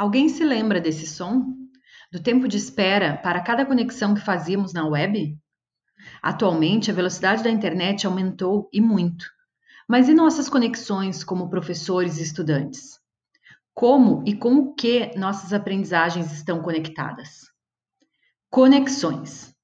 Alguém se lembra desse som? Do tempo de espera para cada conexão que fazíamos na web? Atualmente, a velocidade da internet aumentou e muito. Mas e nossas conexões como professores e estudantes? Como e com o que nossas aprendizagens estão conectadas? Conexões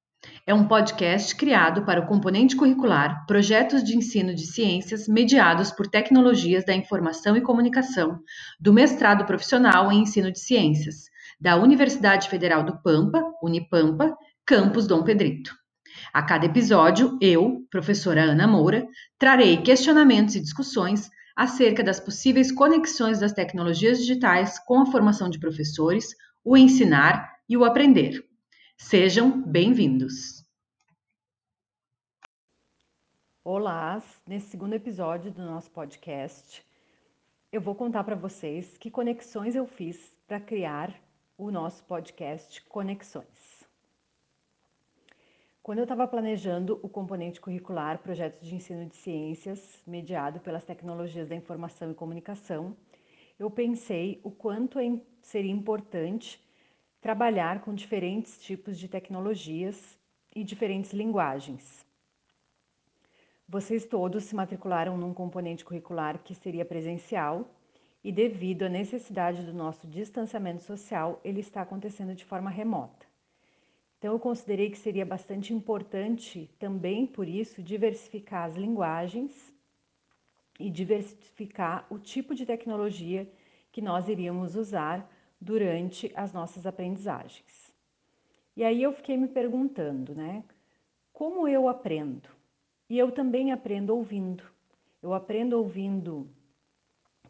é um podcast criado para o componente curricular Projetos de Ensino de Ciências mediados por tecnologias da informação e comunicação do mestrado profissional em Ensino de Ciências da Universidade Federal do Pampa, Unipampa, campus Dom Pedrito. A cada episódio, eu, professora Ana Moura, trarei questionamentos e discussões acerca das possíveis conexões das tecnologias digitais com a formação de professores, o ensinar e o aprender. Sejam bem-vindos! Olá, nesse segundo episódio do nosso podcast, eu vou contar para vocês que conexões eu fiz para criar o nosso podcast Conexões. Quando eu estava planejando o componente curricular Projetos de Ensino de Ciências, mediado pelas tecnologias da informação e comunicação, eu pensei o quanto é seria importante trabalhar com diferentes tipos de tecnologias e diferentes linguagens. Vocês todos se matricularam num componente curricular que seria presencial e, devido à necessidade do nosso distanciamento social, ele está acontecendo de forma remota. Então, eu considerei que seria bastante importante também, por isso, diversificar as linguagens e diversificar o tipo de tecnologia que nós iríamos usar durante as nossas aprendizagens. E aí eu fiquei me perguntando, né? Como eu aprendo? E eu também aprendo ouvindo. Eu aprendo ouvindo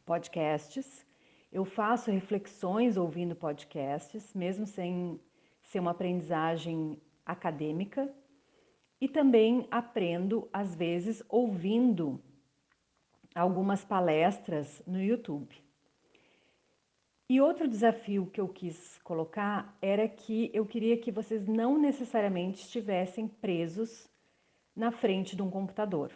podcasts, eu faço reflexões ouvindo podcasts, mesmo sem ser uma aprendizagem acadêmica, e também aprendo, às vezes, ouvindo algumas palestras no YouTube. E outro desafio que eu quis colocar era que eu queria que vocês não necessariamente estivessem presos na frente de um computador.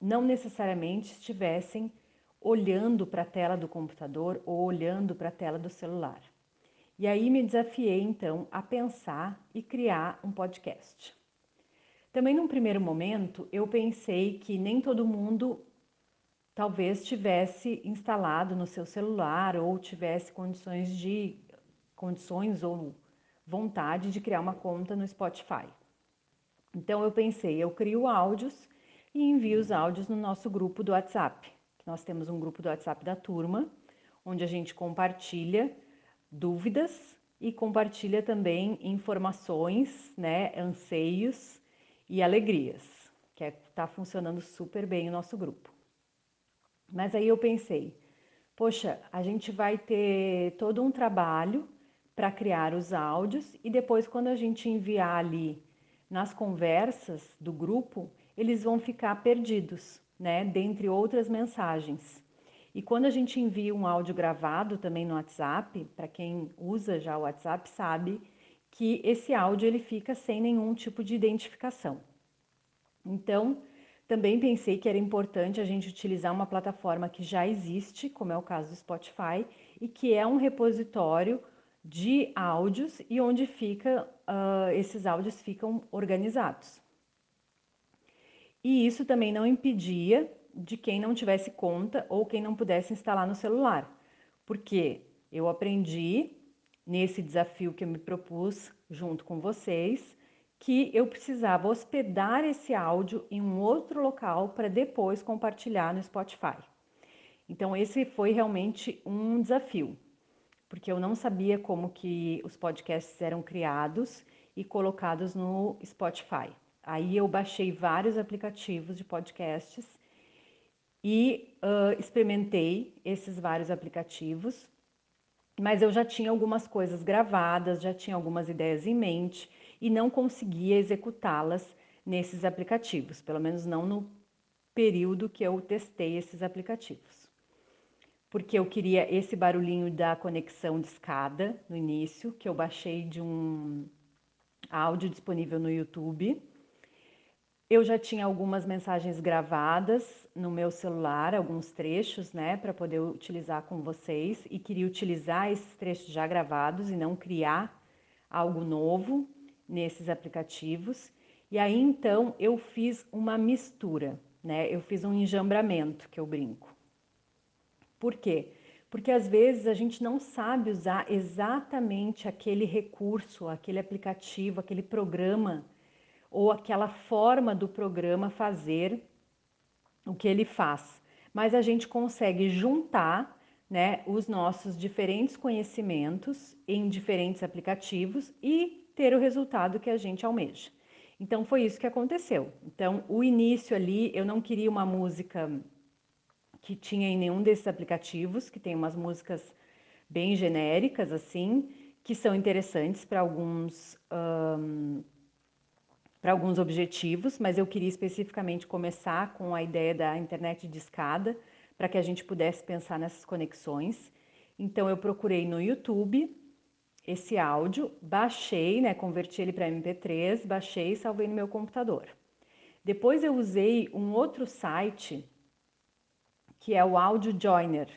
Não necessariamente estivessem olhando para a tela do computador ou olhando para a tela do celular. E aí me desafiei então a pensar e criar um podcast. Também num primeiro momento eu pensei que nem todo mundo talvez tivesse instalado no seu celular ou tivesse condições de condições ou vontade de criar uma conta no Spotify. Então eu pensei, eu crio áudios e envio os áudios no nosso grupo do WhatsApp. Nós temos um grupo do WhatsApp da turma, onde a gente compartilha dúvidas e compartilha também informações, né, anseios e alegrias, que está é, funcionando super bem o nosso grupo. Mas aí eu pensei, poxa, a gente vai ter todo um trabalho para criar os áudios e depois, quando a gente enviar ali nas conversas do grupo, eles vão ficar perdidos, né? Dentre outras mensagens. E quando a gente envia um áudio gravado também no WhatsApp, para quem usa já o WhatsApp sabe que esse áudio ele fica sem nenhum tipo de identificação. Então, também pensei que era importante a gente utilizar uma plataforma que já existe, como é o caso do Spotify, e que é um repositório de áudios e onde fica, uh, esses áudios ficam organizados. E isso também não impedia de quem não tivesse conta ou quem não pudesse instalar no celular, porque eu aprendi nesse desafio que eu me propus junto com vocês que eu precisava hospedar esse áudio em um outro local para depois compartilhar no Spotify. Então esse foi realmente um desafio, porque eu não sabia como que os podcasts eram criados e colocados no Spotify. Aí eu baixei vários aplicativos de podcasts e uh, experimentei esses vários aplicativos, mas eu já tinha algumas coisas gravadas, já tinha algumas ideias em mente e não conseguia executá-las nesses aplicativos, pelo menos não no período que eu testei esses aplicativos. Porque eu queria esse barulhinho da conexão de escada no início, que eu baixei de um áudio disponível no YouTube. Eu já tinha algumas mensagens gravadas no meu celular, alguns trechos, né, para poder utilizar com vocês e queria utilizar esses trechos já gravados e não criar algo novo nesses aplicativos. E aí então eu fiz uma mistura, né? Eu fiz um enjambramento que eu brinco. Por quê? Porque às vezes a gente não sabe usar exatamente aquele recurso, aquele aplicativo, aquele programa ou aquela forma do programa fazer o que ele faz. Mas a gente consegue juntar né, os nossos diferentes conhecimentos em diferentes aplicativos e ter o resultado que a gente almeja. Então foi isso que aconteceu. Então o início ali eu não queria uma música que tinha em nenhum desses aplicativos, que tem umas músicas bem genéricas assim, que são interessantes para alguns um, para alguns objetivos, mas eu queria especificamente começar com a ideia da internet de escada, para que a gente pudesse pensar nessas conexões. Então eu procurei no YouTube esse áudio, baixei, né, converti ele para MP3, baixei e salvei no meu computador. Depois eu usei um outro site que é o Audio Joiner,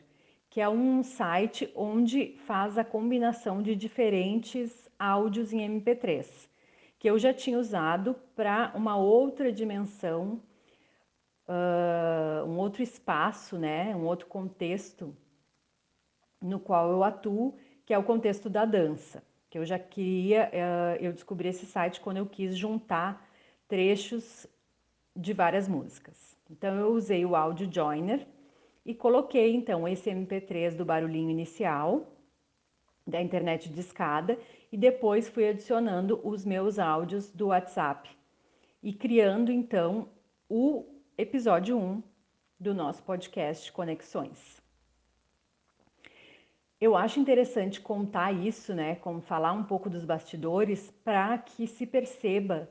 que é um site onde faz a combinação de diferentes áudios em MP3 que eu já tinha usado para uma outra dimensão, uh, um outro espaço, né, um outro contexto no qual eu atuo, que é o contexto da dança. Que eu já queria, uh, eu descobri esse site quando eu quis juntar trechos de várias músicas. Então eu usei o Audio Joiner e coloquei então esse MP3 do barulhinho inicial da internet de escada e depois fui adicionando os meus áudios do WhatsApp e criando então o episódio 1 do nosso podcast Conexões. Eu acho interessante contar isso, né, como falar um pouco dos bastidores para que se perceba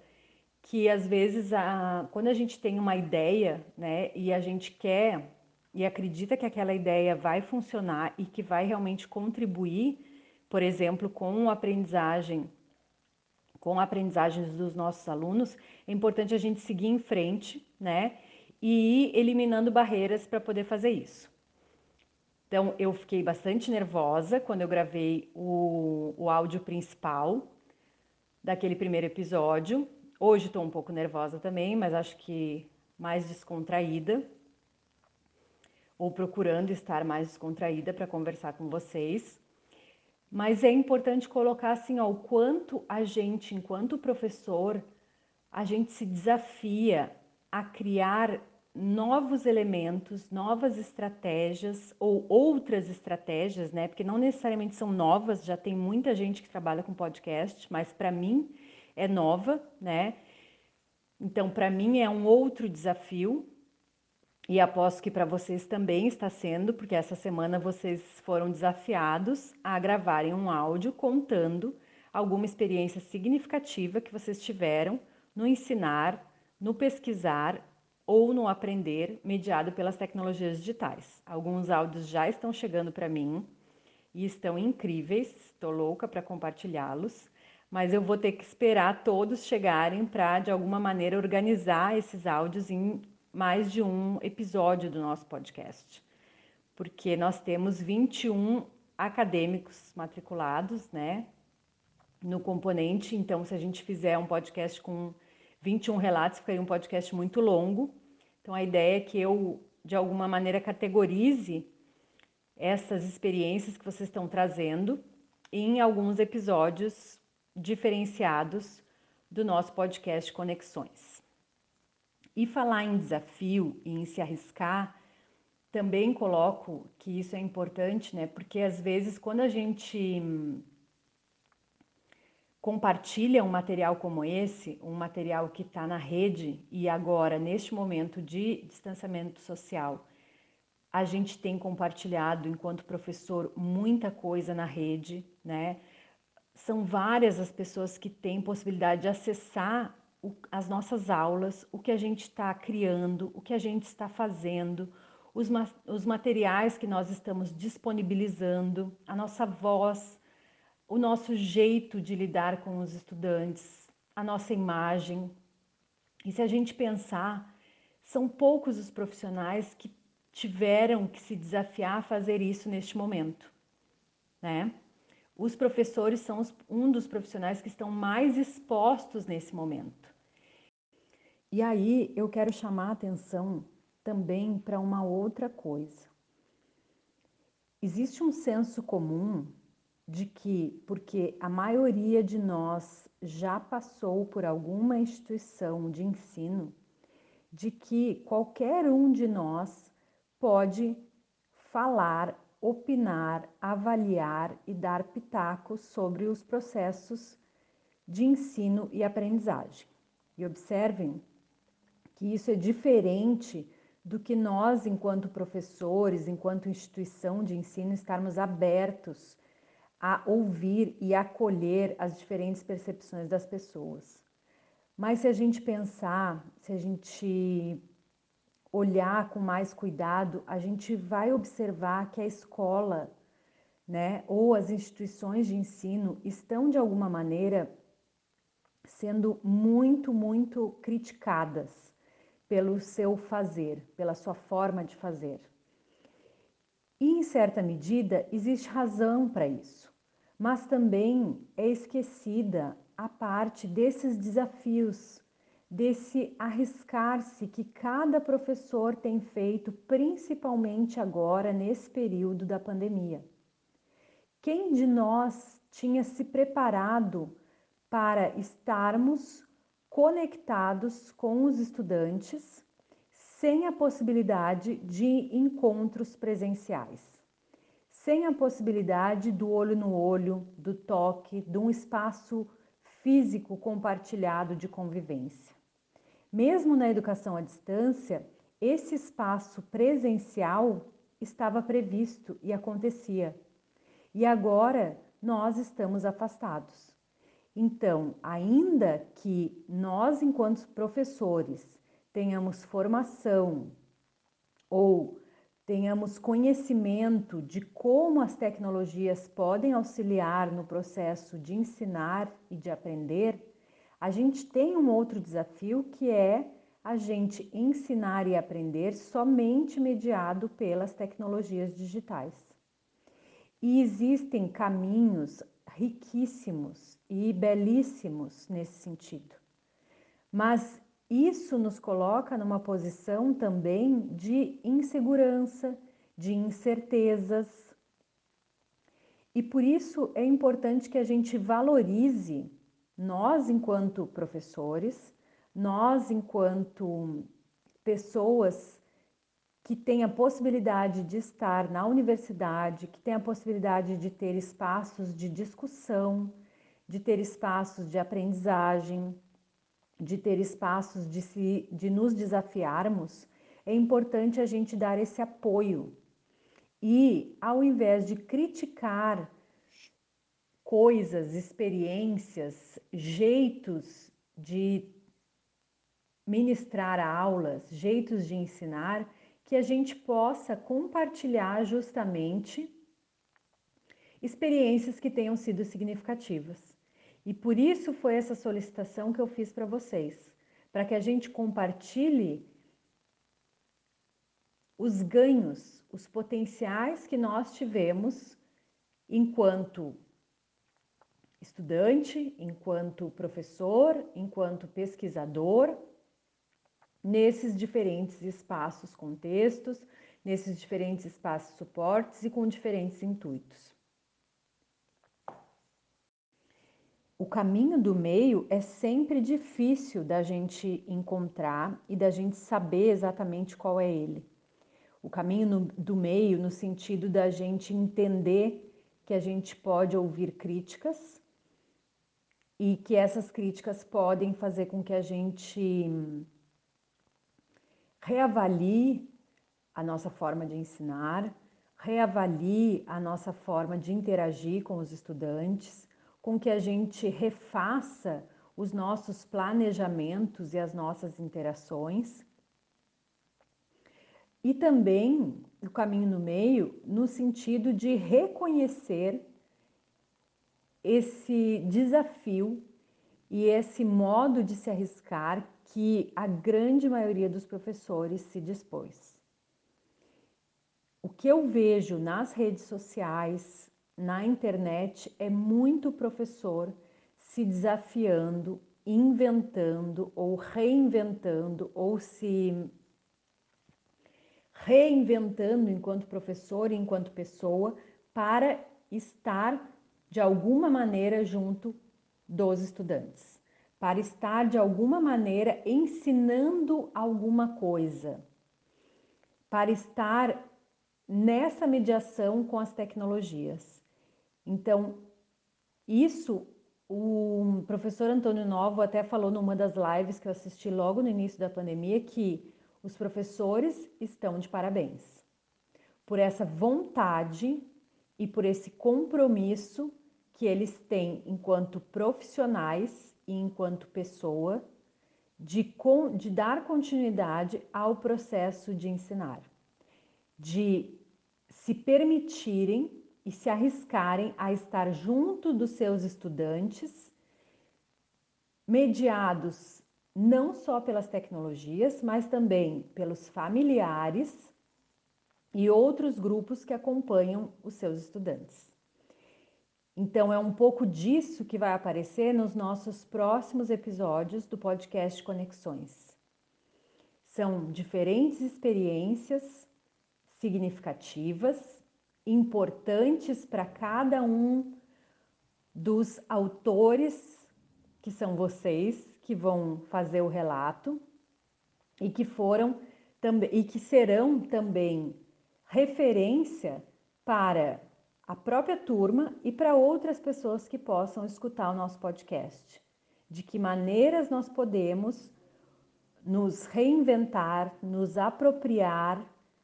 que às vezes a, quando a gente tem uma ideia, né, e a gente quer e acredita que aquela ideia vai funcionar e que vai realmente contribuir por exemplo, com a aprendizagem, com aprendizagens dos nossos alunos, é importante a gente seguir em frente, né? E ir eliminando barreiras para poder fazer isso. Então, eu fiquei bastante nervosa quando eu gravei o, o áudio principal daquele primeiro episódio. Hoje estou um pouco nervosa também, mas acho que mais descontraída, ou procurando estar mais descontraída para conversar com vocês. Mas é importante colocar assim, ó, o quanto a gente, enquanto professor, a gente se desafia a criar novos elementos, novas estratégias ou outras estratégias, né? Porque não necessariamente são novas, já tem muita gente que trabalha com podcast, mas para mim é nova, né? Então, para mim é um outro desafio e aposto que para vocês também está sendo, porque essa semana vocês foram desafiados a gravarem um áudio contando alguma experiência significativa que vocês tiveram no ensinar, no pesquisar ou no aprender mediado pelas tecnologias digitais. Alguns áudios já estão chegando para mim e estão incríveis, estou louca para compartilhá-los, mas eu vou ter que esperar todos chegarem para de alguma maneira organizar esses áudios em mais de um episódio do nosso podcast, porque nós temos 21 acadêmicos matriculados, né, no componente. Então, se a gente fizer um podcast com 21 relatos, ficaria um podcast muito longo. Então, a ideia é que eu, de alguma maneira, categorize essas experiências que vocês estão trazendo em alguns episódios diferenciados do nosso podcast Conexões. E falar em desafio e em se arriscar, também coloco que isso é importante, né? Porque às vezes quando a gente compartilha um material como esse, um material que está na rede e agora, neste momento de distanciamento social, a gente tem compartilhado, enquanto professor, muita coisa na rede, né? São várias as pessoas que têm possibilidade de acessar o, as nossas aulas, o que a gente está criando, o que a gente está fazendo, os, os materiais que nós estamos disponibilizando, a nossa voz, o nosso jeito de lidar com os estudantes, a nossa imagem. E se a gente pensar, são poucos os profissionais que tiveram que se desafiar a fazer isso neste momento, né? Os professores são um dos profissionais que estão mais expostos nesse momento. E aí eu quero chamar a atenção também para uma outra coisa. Existe um senso comum de que, porque a maioria de nós já passou por alguma instituição de ensino, de que qualquer um de nós pode falar, opinar, avaliar e dar pitacos sobre os processos de ensino e aprendizagem. E observem que isso é diferente do que nós, enquanto professores, enquanto instituição de ensino, estarmos abertos a ouvir e acolher as diferentes percepções das pessoas. Mas se a gente pensar, se a gente olhar com mais cuidado, a gente vai observar que a escola, né, ou as instituições de ensino estão de alguma maneira sendo muito, muito criticadas pelo seu fazer, pela sua forma de fazer. E em certa medida existe razão para isso, mas também é esquecida a parte desses desafios, desse arriscar-se que cada professor tem feito, principalmente agora nesse período da pandemia. Quem de nós tinha se preparado para estarmos conectados com os estudantes sem a possibilidade de encontros presenciais? sem a possibilidade do olho no olho, do toque, de um espaço físico compartilhado de convivência. Mesmo na educação à distância, esse espaço presencial estava previsto e acontecia. E agora nós estamos afastados. Então, ainda que nós, enquanto professores, tenhamos formação ou tenhamos conhecimento de como as tecnologias podem auxiliar no processo de ensinar e de aprender, a gente tem um outro desafio que é a gente ensinar e aprender somente mediado pelas tecnologias digitais. E existem caminhos riquíssimos e belíssimos nesse sentido. Mas isso nos coloca numa posição também de insegurança, de incertezas. E por isso é importante que a gente valorize, nós enquanto professores, nós enquanto pessoas que têm a possibilidade de estar na universidade, que têm a possibilidade de ter espaços de discussão, de ter espaços de aprendizagem, de ter espaços de, se, de nos desafiarmos, é importante a gente dar esse apoio. E ao invés de criticar coisas, experiências, jeitos de ministrar aulas, jeitos de ensinar, que a gente possa compartilhar justamente experiências que tenham sido significativas. E por isso foi essa solicitação que eu fiz para vocês, para que a gente compartilhe os ganhos, os potenciais que nós tivemos enquanto estudante, enquanto professor, enquanto pesquisador, nesses diferentes espaços, contextos, nesses diferentes espaços suportes e com diferentes intuitos. o caminho do meio é sempre difícil da gente encontrar e da gente saber exatamente qual é ele. O caminho no, do meio, no sentido da gente entender que a gente pode ouvir críticas e que essas críticas podem fazer com que a gente reavalie a nossa forma de ensinar, reavalie a nossa forma de interagir com os estudantes com que a gente refaça os nossos planejamentos e as nossas interações. E também o caminho no meio, no sentido de reconhecer esse desafio e esse modo de se arriscar que a grande maioria dos professores se dispôs. O que eu vejo nas redes sociais, na internet, é muito professor se desafiando, inventando ou reinventando ou se reinventando enquanto professor, enquanto pessoa, para estar de alguma maneira junto dos estudantes, para estar de alguma maneira ensinando alguma coisa, para estar nessa mediação com as tecnologias. Então, isso o professor Antônio Novo até falou numa das lives que eu assisti logo no início da pandemia que os professores estão de parabéns por essa vontade e por esse compromisso que eles têm enquanto profissionais e enquanto pessoa de, de dar continuidade ao processo de ensinar, de se permitirem e se arriscarem a estar junto dos seus estudantes, mediados não só pelas tecnologias, mas também pelos familiares e outros grupos que acompanham os seus estudantes. Então, é um pouco disso que vai aparecer nos nossos próximos episódios do podcast Conexões. São diferentes experiências significativas importantes para cada um dos autores que são vocês que vão fazer o relato e que foram e que serão também referência para a própria turma e para outras pessoas que possam escutar o nosso podcast. De que maneiras nós podemos nos reinventar, nos apropriar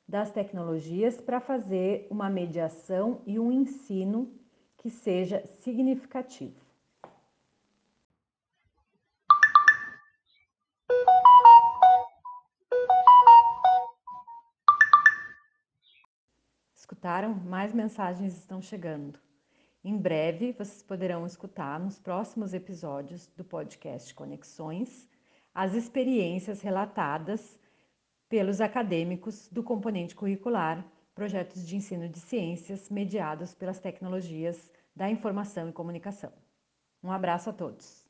das tecnologias para fazer uma mediação e um ensino que seja significativo. Escutaram? Mais mensagens estão chegando. Em breve, vocês poderão escutar nos próximos episódios do podcast Conexões as experiências relatadas pelos acadêmicos do componente curricular, projetos de ensino de ciências mediados pelas tecnologias da informação e comunicação. Um abraço a todos.